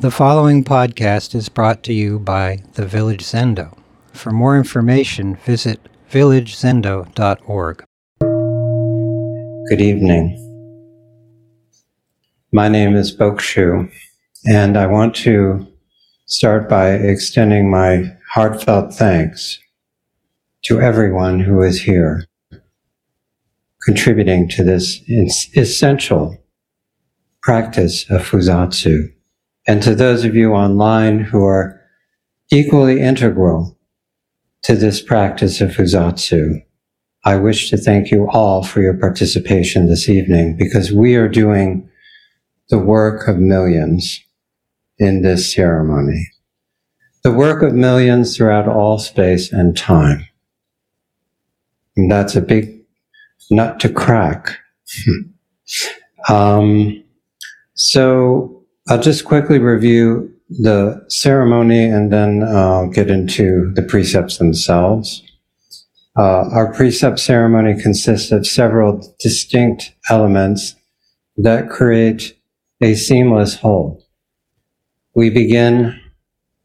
The following podcast is brought to you by the Village Zendo. For more information, visit villagezendo.org. Good evening. My name is Bokushu, and I want to start by extending my heartfelt thanks to everyone who is here, contributing to this essential practice of Fusatsu and to those of you online who are equally integral to this practice of Fusatsu, I wish to thank you all for your participation this evening because we are doing the work of millions in this ceremony. The work of millions throughout all space and time. And that's a big nut to crack. um, so I'll just quickly review the ceremony and then I'll get into the precepts themselves. Uh, our precept ceremony consists of several distinct elements that create a seamless whole. We begin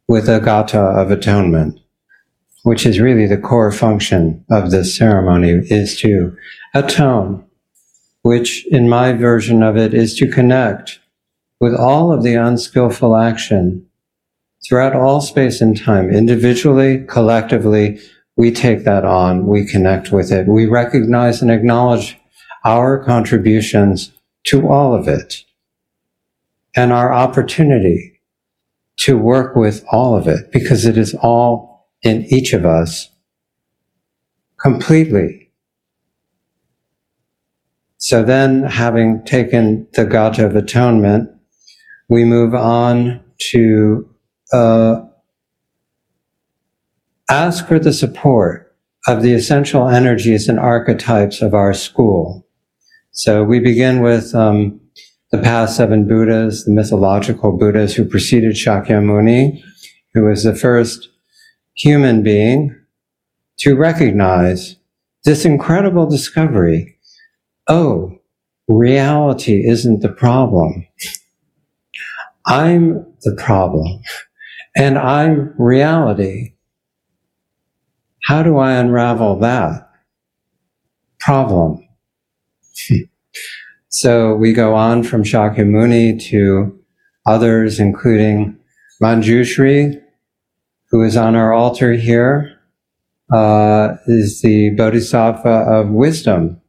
with a gatha of atonement, which is really the core function of this ceremony, is to atone, which in my version of it is to connect with all of the unskillful action throughout all space and time, individually, collectively, we take that on, we connect with it, we recognize and acknowledge our contributions to all of it and our opportunity to work with all of it because it is all in each of us completely. So then, having taken the gatha of atonement, we move on to uh, ask for the support of the essential energies and archetypes of our school. So we begin with um, the past seven Buddhas, the mythological Buddhas who preceded Shakyamuni, who was the first human being to recognize this incredible discovery. Oh, reality isn't the problem. I'm the problem and I'm reality. How do I unravel that problem? so we go on from Shakyamuni to others, including Manjushri, who is on our altar here, uh, is the Bodhisattva of wisdom.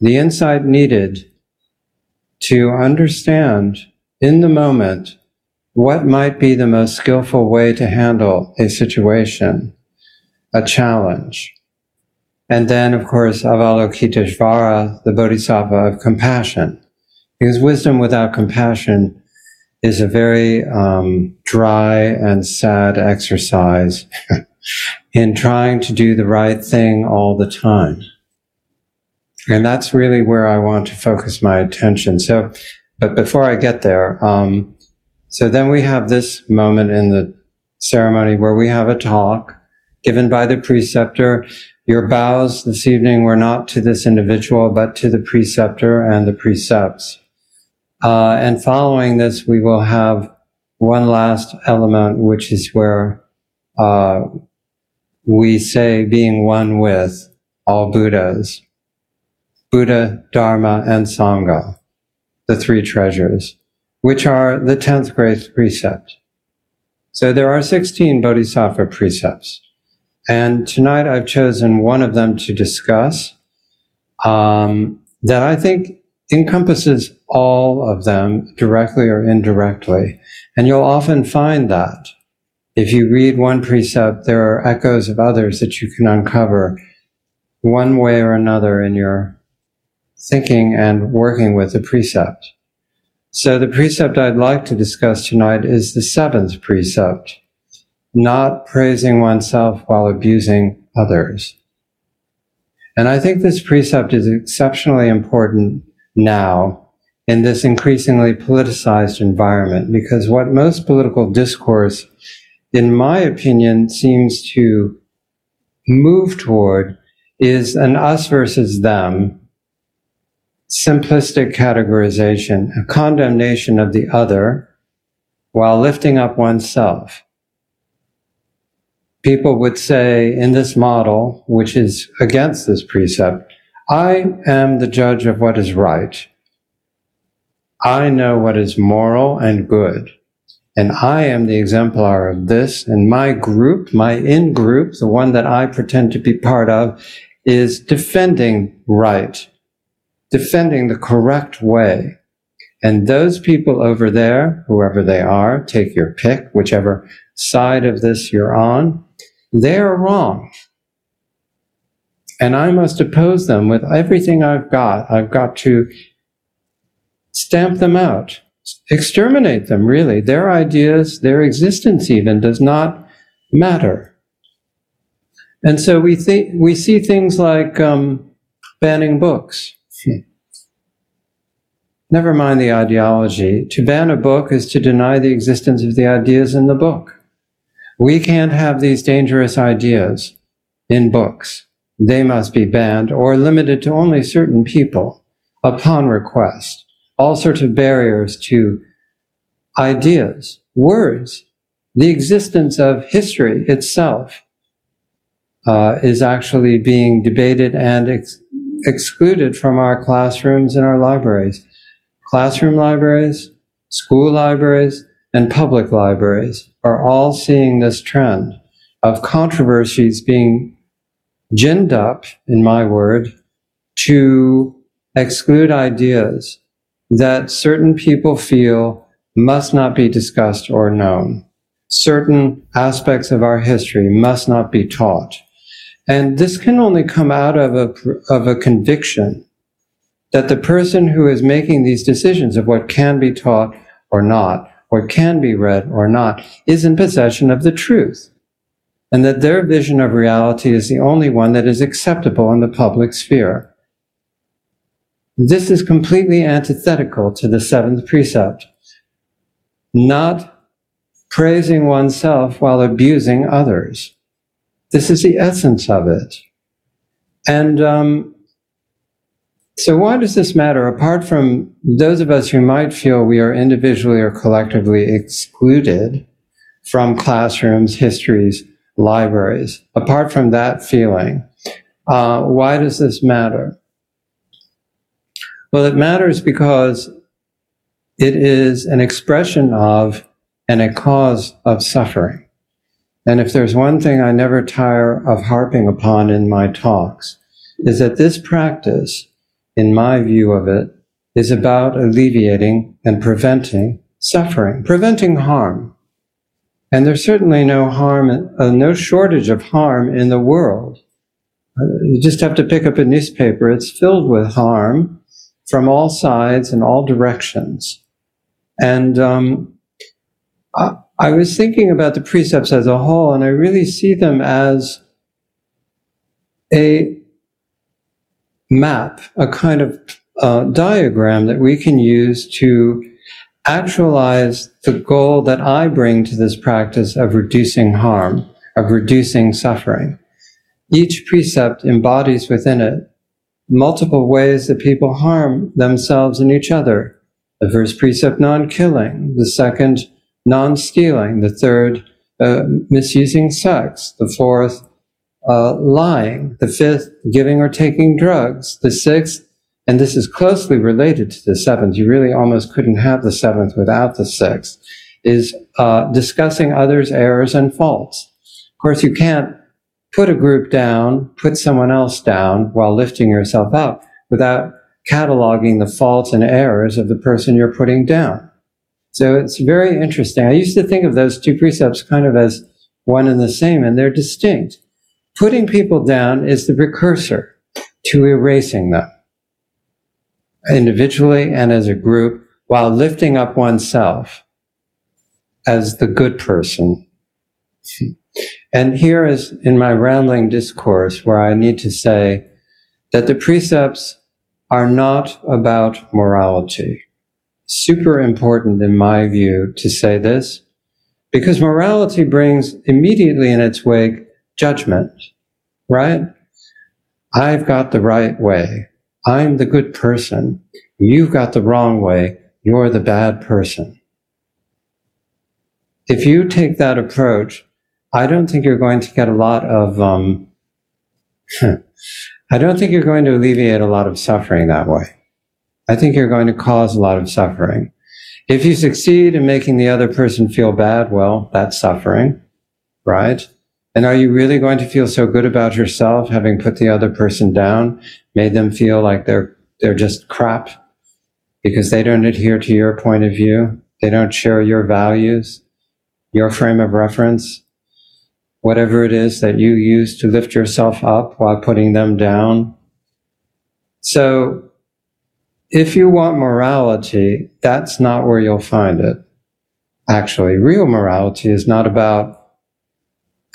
The insight needed to understand in the moment what might be the most skillful way to handle a situation, a challenge. And then, of course, Avalokiteshvara, the Bodhisattva of compassion. Because wisdom without compassion is a very um, dry and sad exercise in trying to do the right thing all the time. And that's really where I want to focus my attention. So but before I get there, um, so then we have this moment in the ceremony where we have a talk given by the preceptor. Your bows this evening were not to this individual, but to the preceptor and the precepts. Uh, and following this, we will have one last element, which is where uh, we say being one with all Buddhas, Buddha, Dharma, and Sangha the three treasures, which are the 10th great precept. So there are 16 Bodhisattva precepts. And tonight I've chosen one of them to discuss um, that I think encompasses all of them directly or indirectly. And you'll often find that if you read one precept, there are echoes of others that you can uncover one way or another in your thinking and working with the precept. So the precept I'd like to discuss tonight is the seventh precept, not praising oneself while abusing others. And I think this precept is exceptionally important now in this increasingly politicized environment because what most political discourse, in my opinion, seems to move toward is an us versus them simplistic categorization, a condemnation of the other, while lifting up oneself. People would say in this model, which is against this precept, I am the judge of what is right. I know what is moral and good. And I am the exemplar of this. And my group, my in group, the one that I pretend to be part of, is defending right, defending the correct way. And those people over there, whoever they are, take your pick, whichever side of this you're on, they are wrong. And I must oppose them with everything I've got. I've got to stamp them out, exterminate them, really. Their ideas, their existence even does not matter. And so we, th- we see things like um, banning books. Never mind the ideology. To ban a book is to deny the existence of the ideas in the book. We can't have these dangerous ideas in books. They must be banned or limited to only certain people upon request. All sorts of barriers to ideas, words, the existence of history itself uh, is actually being debated and ex- excluded from our classrooms and our libraries. Classroom libraries, school libraries, and public libraries are all seeing this trend of controversies being ginned up, in my word, to exclude ideas that certain people feel must not be discussed or known. Certain aspects of our history must not be taught. And this can only come out of a, of a conviction that the person who is making these decisions of what can be taught or not, what can be read or not, is in possession of the truth. And that their vision of reality is the only one that is acceptable in the public sphere. This is completely antithetical to the seventh precept. Not praising oneself while abusing others. This is the essence of it. And um, so, why does this matter? Apart from those of us who might feel we are individually or collectively excluded from classrooms, histories, libraries, apart from that feeling, uh, why does this matter? Well, it matters because it is an expression of and a cause of suffering. And if there's one thing I never tire of harping upon in my talks, is that this practice, in my view of it, is about alleviating and preventing suffering, preventing harm. And there's certainly no harm, uh, no shortage of harm in the world. Uh, you just have to pick up a newspaper. It's filled with harm from all sides and all directions. And um, I was thinking about the precepts as a whole, and I really see them as a map, a kind of uh, diagram that we can use to actualize the goal that I bring to this practice of reducing harm, of reducing suffering. Each precept embodies within it multiple ways that people harm themselves and each other. The first precept, non-killing. The second, non-stealing. The third, uh, misusing sex. The fourth, uh, lying. The fifth, giving or taking drugs. The sixth, and this is closely related to the seventh, you really almost couldn't have the seventh without the sixth, is uh, discussing others' errors and faults. Of course, you can't put a group down, put someone else down while lifting yourself up without cataloging the faults and errors of the person you're putting down. So it's very interesting. I used to think of those two precepts kind of as one and the same, and they're distinct. Putting people down is the precursor to erasing them individually and as a group while lifting up oneself as the good person. And here is in my rambling discourse where I need to say that the precepts are not about morality. Super important in my view to say this because morality brings immediately in its wake judgment, right? I've got the right way. I'm the good person. You've got the wrong way. You're the bad person. if you take that approach, I don't think you're going to get a lot of, um, I don't think you're going to alleviate a lot of suffering that way. I think you're going to cause a lot of suffering. If you succeed in making the other person feel bad, well, that's suffering, right? And are you really going to feel so good about yourself having put the other person down, made them feel like they're, they're just crap because they don't adhere to your point of view? They don't share your values, your frame of reference, whatever it is that you use to lift yourself up while putting them down. So if you want morality, that's not where you'll find it. Actually, real morality is not about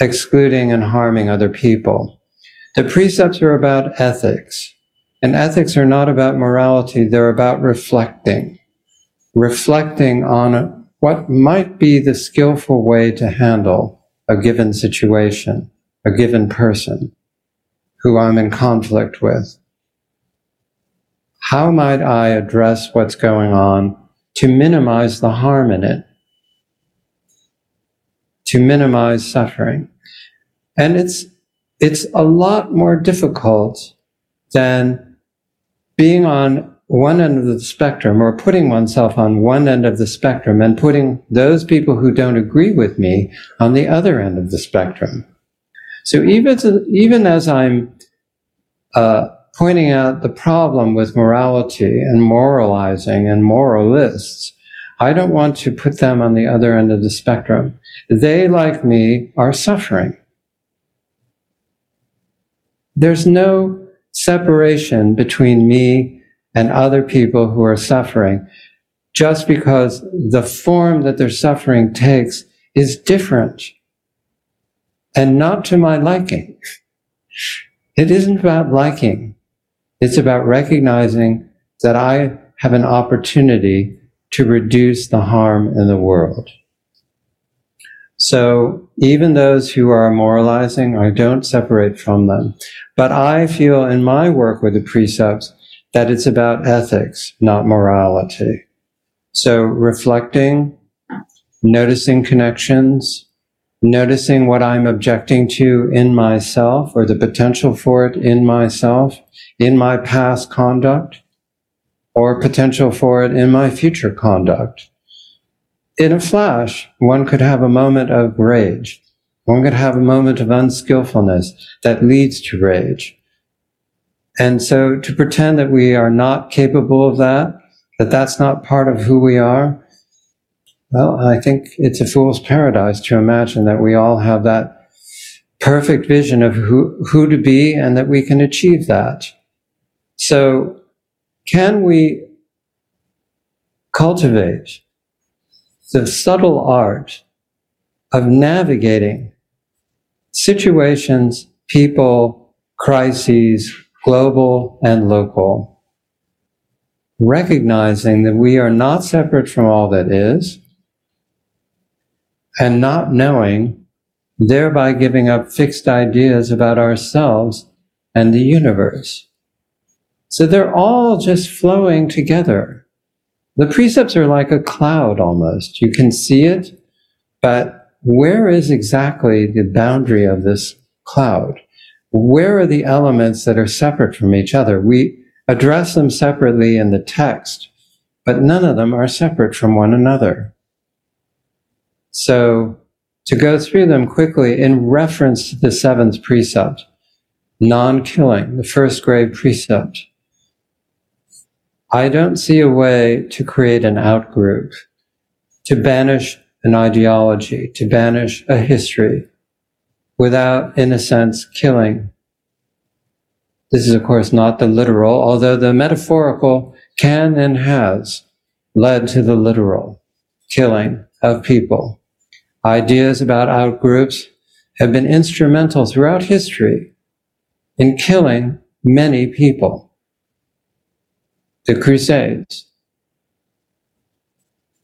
excluding and harming other people. The precepts are about ethics, and ethics are not about morality, they're about reflecting. Reflecting on what might be the skillful way to handle a given situation, a given person who I'm in conflict with how might I address what's going on to minimize the harm in it, to minimize suffering? And it's, it's a lot more difficult than being on one end of the spectrum or putting oneself on one end of the spectrum and putting those people who don't agree with me on the other end of the spectrum. So even, even as I'm uh, pointing out the problem with morality and moralizing and moralists. I don't want to put them on the other end of the spectrum. They, like me, are suffering. There's no separation between me and other people who are suffering just because the form that their suffering takes is different and not to my liking. It isn't about liking. It's about recognizing that I have an opportunity to reduce the harm in the world. So even those who are moralizing, I don't separate from them. But I feel in my work with the precepts that it's about ethics, not morality. So reflecting, noticing connections, noticing what I'm objecting to in myself or the potential for it in myself, in my past conduct, or potential for it in my future conduct. In a flash, one could have a moment of rage. One could have a moment of unskillfulness that leads to rage. And so to pretend that we are not capable of that, that that's not part of who we are, well, I think it's a fool's paradise to imagine that we all have that perfect vision of who, who to be and that we can achieve that. So, can we cultivate the subtle art of navigating situations, people, crises, global and local, recognizing that we are not separate from all that is, and not knowing, thereby giving up fixed ideas about ourselves and the universe. So they're all just flowing together. The precepts are like a cloud almost. You can see it, but where is exactly the boundary of this cloud? Where are the elements that are separate from each other? We address them separately in the text, but none of them are separate from one another. So to go through them quickly in reference to the seventh precept, non-killing, the first grade precept. I don't see a way to create an outgroup, to banish an ideology, to banish a history without, in a sense, killing. This is, of course, not the literal, although the metaphorical can and has led to the literal killing of people. Ideas about outgroups have been instrumental throughout history in killing many people. The Crusades,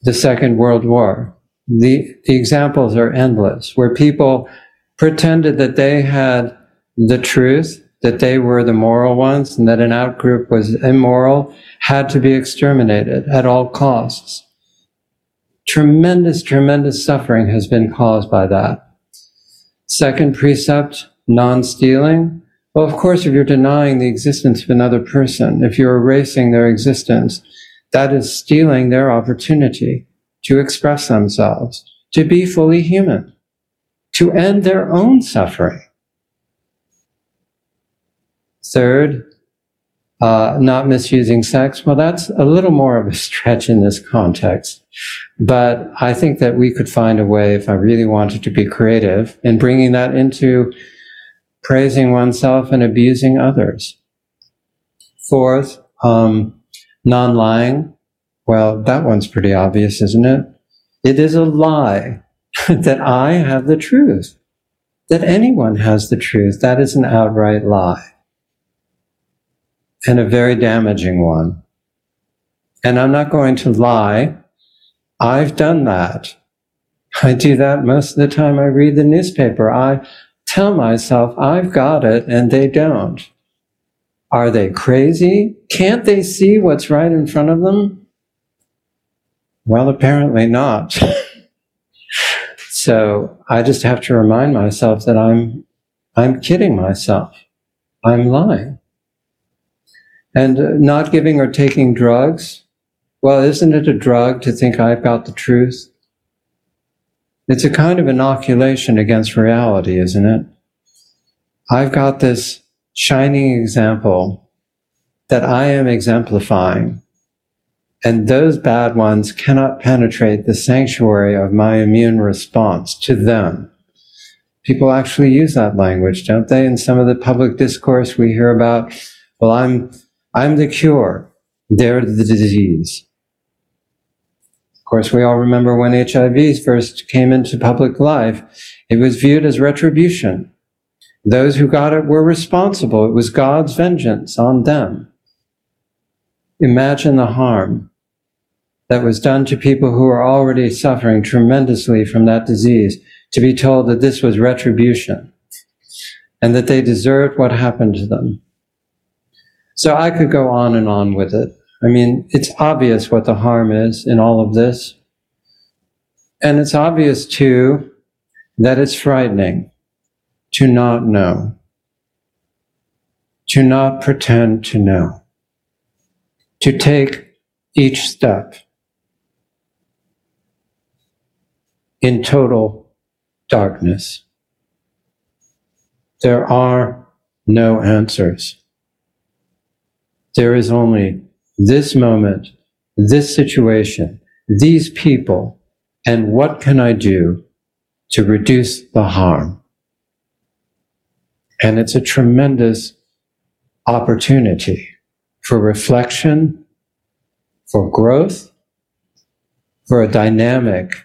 the Second World War, the, the examples are endless, where people pretended that they had the truth, that they were the moral ones, and that an outgroup was immoral, had to be exterminated at all costs. Tremendous, tremendous suffering has been caused by that. Second precept, non stealing. Well, of course, if you're denying the existence of another person, if you're erasing their existence, that is stealing their opportunity to express themselves, to be fully human, to end their own suffering. Third, uh, not misusing sex. Well, that's a little more of a stretch in this context. But I think that we could find a way, if I really wanted to be creative, in bringing that into praising oneself and abusing others. Fourth, um, non lying. Well, that one's pretty obvious, isn't it? It is a lie that I have the truth, that anyone has the truth. That is an outright lie and a very damaging one. And I'm not going to lie. I've done that. I do that most of the time I read the newspaper. I tell myself I've got it and they don't. Are they crazy? Can't they see what's right in front of them? Well, apparently not. so I just have to remind myself that I'm, I'm kidding myself. I'm lying. And uh, not giving or taking drugs, well, isn't it a drug to think I've got the truth? It's a kind of inoculation against reality, isn't it? I've got this shining example that I am exemplifying, and those bad ones cannot penetrate the sanctuary of my immune response to them. People actually use that language, don't they? In some of the public discourse we hear about, well, I'm I'm the cure. They're the disease. Of course, we all remember when HIV first came into public life, it was viewed as retribution. Those who got it were responsible. It was God's vengeance on them. Imagine the harm that was done to people who are already suffering tremendously from that disease to be told that this was retribution and that they deserved what happened to them. So I could go on and on with it. I mean, it's obvious what the harm is in all of this. And it's obvious too that it's frightening to not know, to not pretend to know, to take each step in total darkness. There are no answers. There is only this moment, this situation, these people, and what can I do to reduce the harm? And it's a tremendous opportunity for reflection, for growth, for a dynamic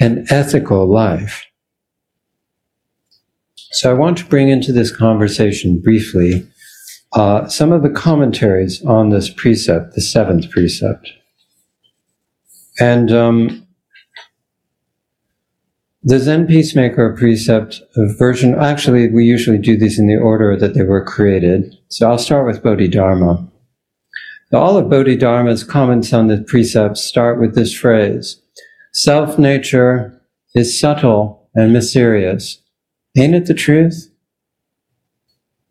and ethical life. So I want to bring into this conversation briefly uh, some of the commentaries on this precept, the seventh precept. And um, the Zen Peacemaker precept version, actually, we usually do these in the order that they were created. So I'll start with Bodhidharma. All of Bodhidharma's comments on the precepts start with this phrase Self nature is subtle and mysterious. Ain't it the truth?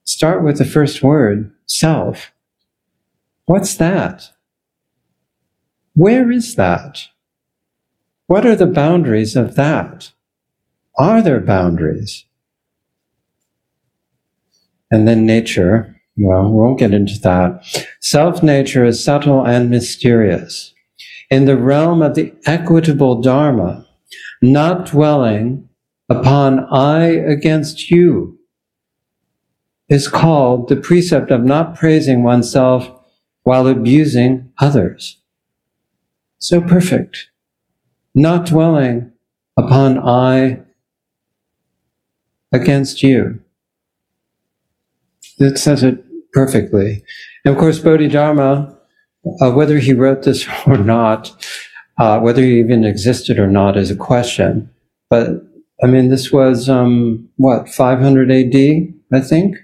Start with the first word, self. What's that? Where is that? What are the boundaries of that? Are there boundaries? And then nature, well, we won't get into that. Self nature is subtle and mysterious. In the realm of the equitable Dharma, not dwelling upon I against you, is called the precept of not praising oneself while abusing others. So perfect. Not dwelling upon I against you. It says it perfectly. And of course, Bodhidharma, uh, whether he wrote this or not, uh, whether he even existed or not is a question. But I mean, this was, um, what, 500 AD, I think?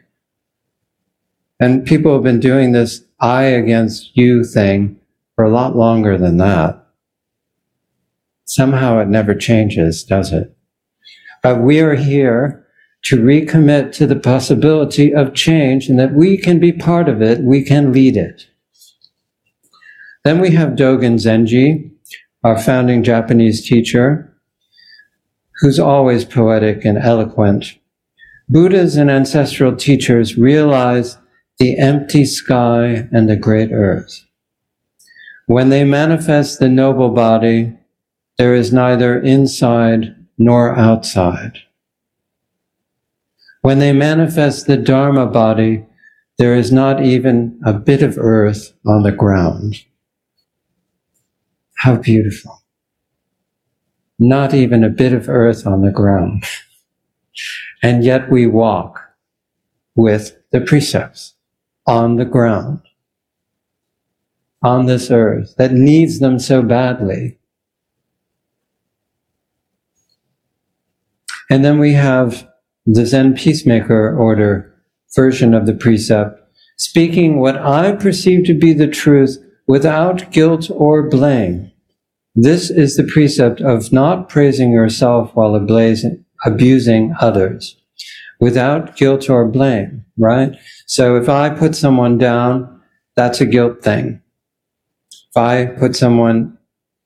And people have been doing this I against you thing for a lot longer than that. Somehow it never changes, does it? But we are here to recommit to the possibility of change and that we can be part of it, we can lead it. Then we have Dogen Zenji, our founding Japanese teacher, who's always poetic and eloquent. Buddhas and ancestral teachers realize the empty sky and the great earth. When they manifest the noble body, there is neither inside nor outside. When they manifest the Dharma body, there is not even a bit of earth on the ground. How beautiful. Not even a bit of earth on the ground. And yet we walk with the precepts on the ground, on this earth that needs them so badly. And then we have the Zen Peacemaker order version of the precept, speaking what I perceive to be the truth without guilt or blame. This is the precept of not praising yourself while abusing others without guilt or blame, right? So if I put someone down, that's a guilt thing. If I put someone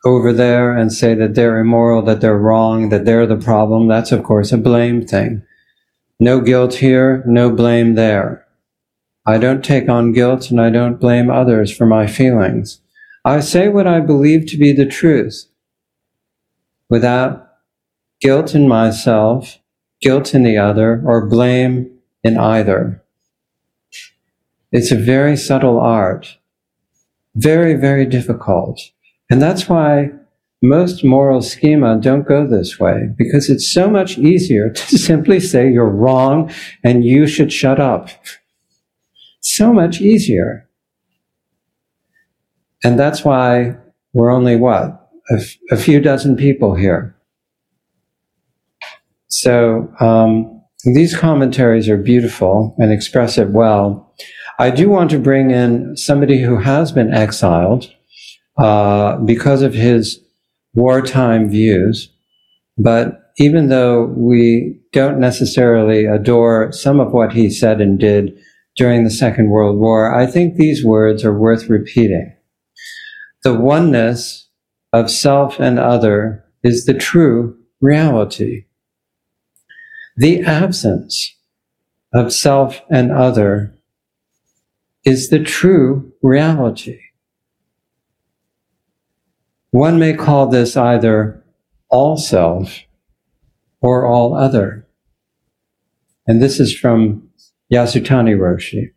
over there and say that they're immoral, that they're wrong, that they're the problem, that's of course a blame thing. No guilt here, no blame there. I don't take on guilt and I don't blame others for my feelings. I say what I believe to be the truth without guilt in myself, guilt in the other, or blame in either. It's a very subtle art, very, very difficult. And that's why most moral schema don't go this way because it's so much easier to simply say you're wrong and you should shut up. So much easier. And that's why we're only what? A, few dozen people here. So, um, these commentaries are beautiful and express it well. I do want to bring in somebody who has been exiled uh, because of his wartime views. But even though we don't necessarily adore some of what he said and did during the Second World War, I think these words are worth repeating. The oneness of self and other is the true reality. The absence of self and other is the true reality. One may call this either all self or all other. And this is from Yasutani Roshi.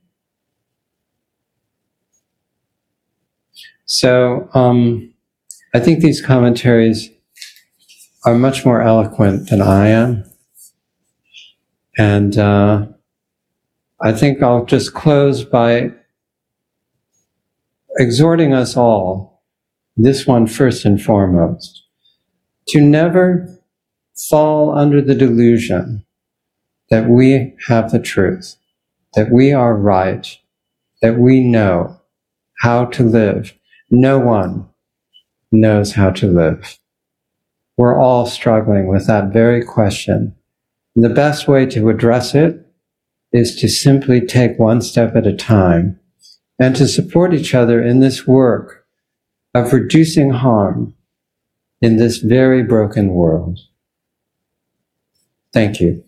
So um, I think these commentaries are much more eloquent than I am. And uh, I think I'll just close by exhorting us all this one first and foremost, to never fall under the delusion that we have the truth, that we are right, that we know how to live. No one knows how to live. We're all struggling with that very question. The best way to address it is to simply take one step at a time and to support each other in this work of reducing harm in this very broken world. Thank you.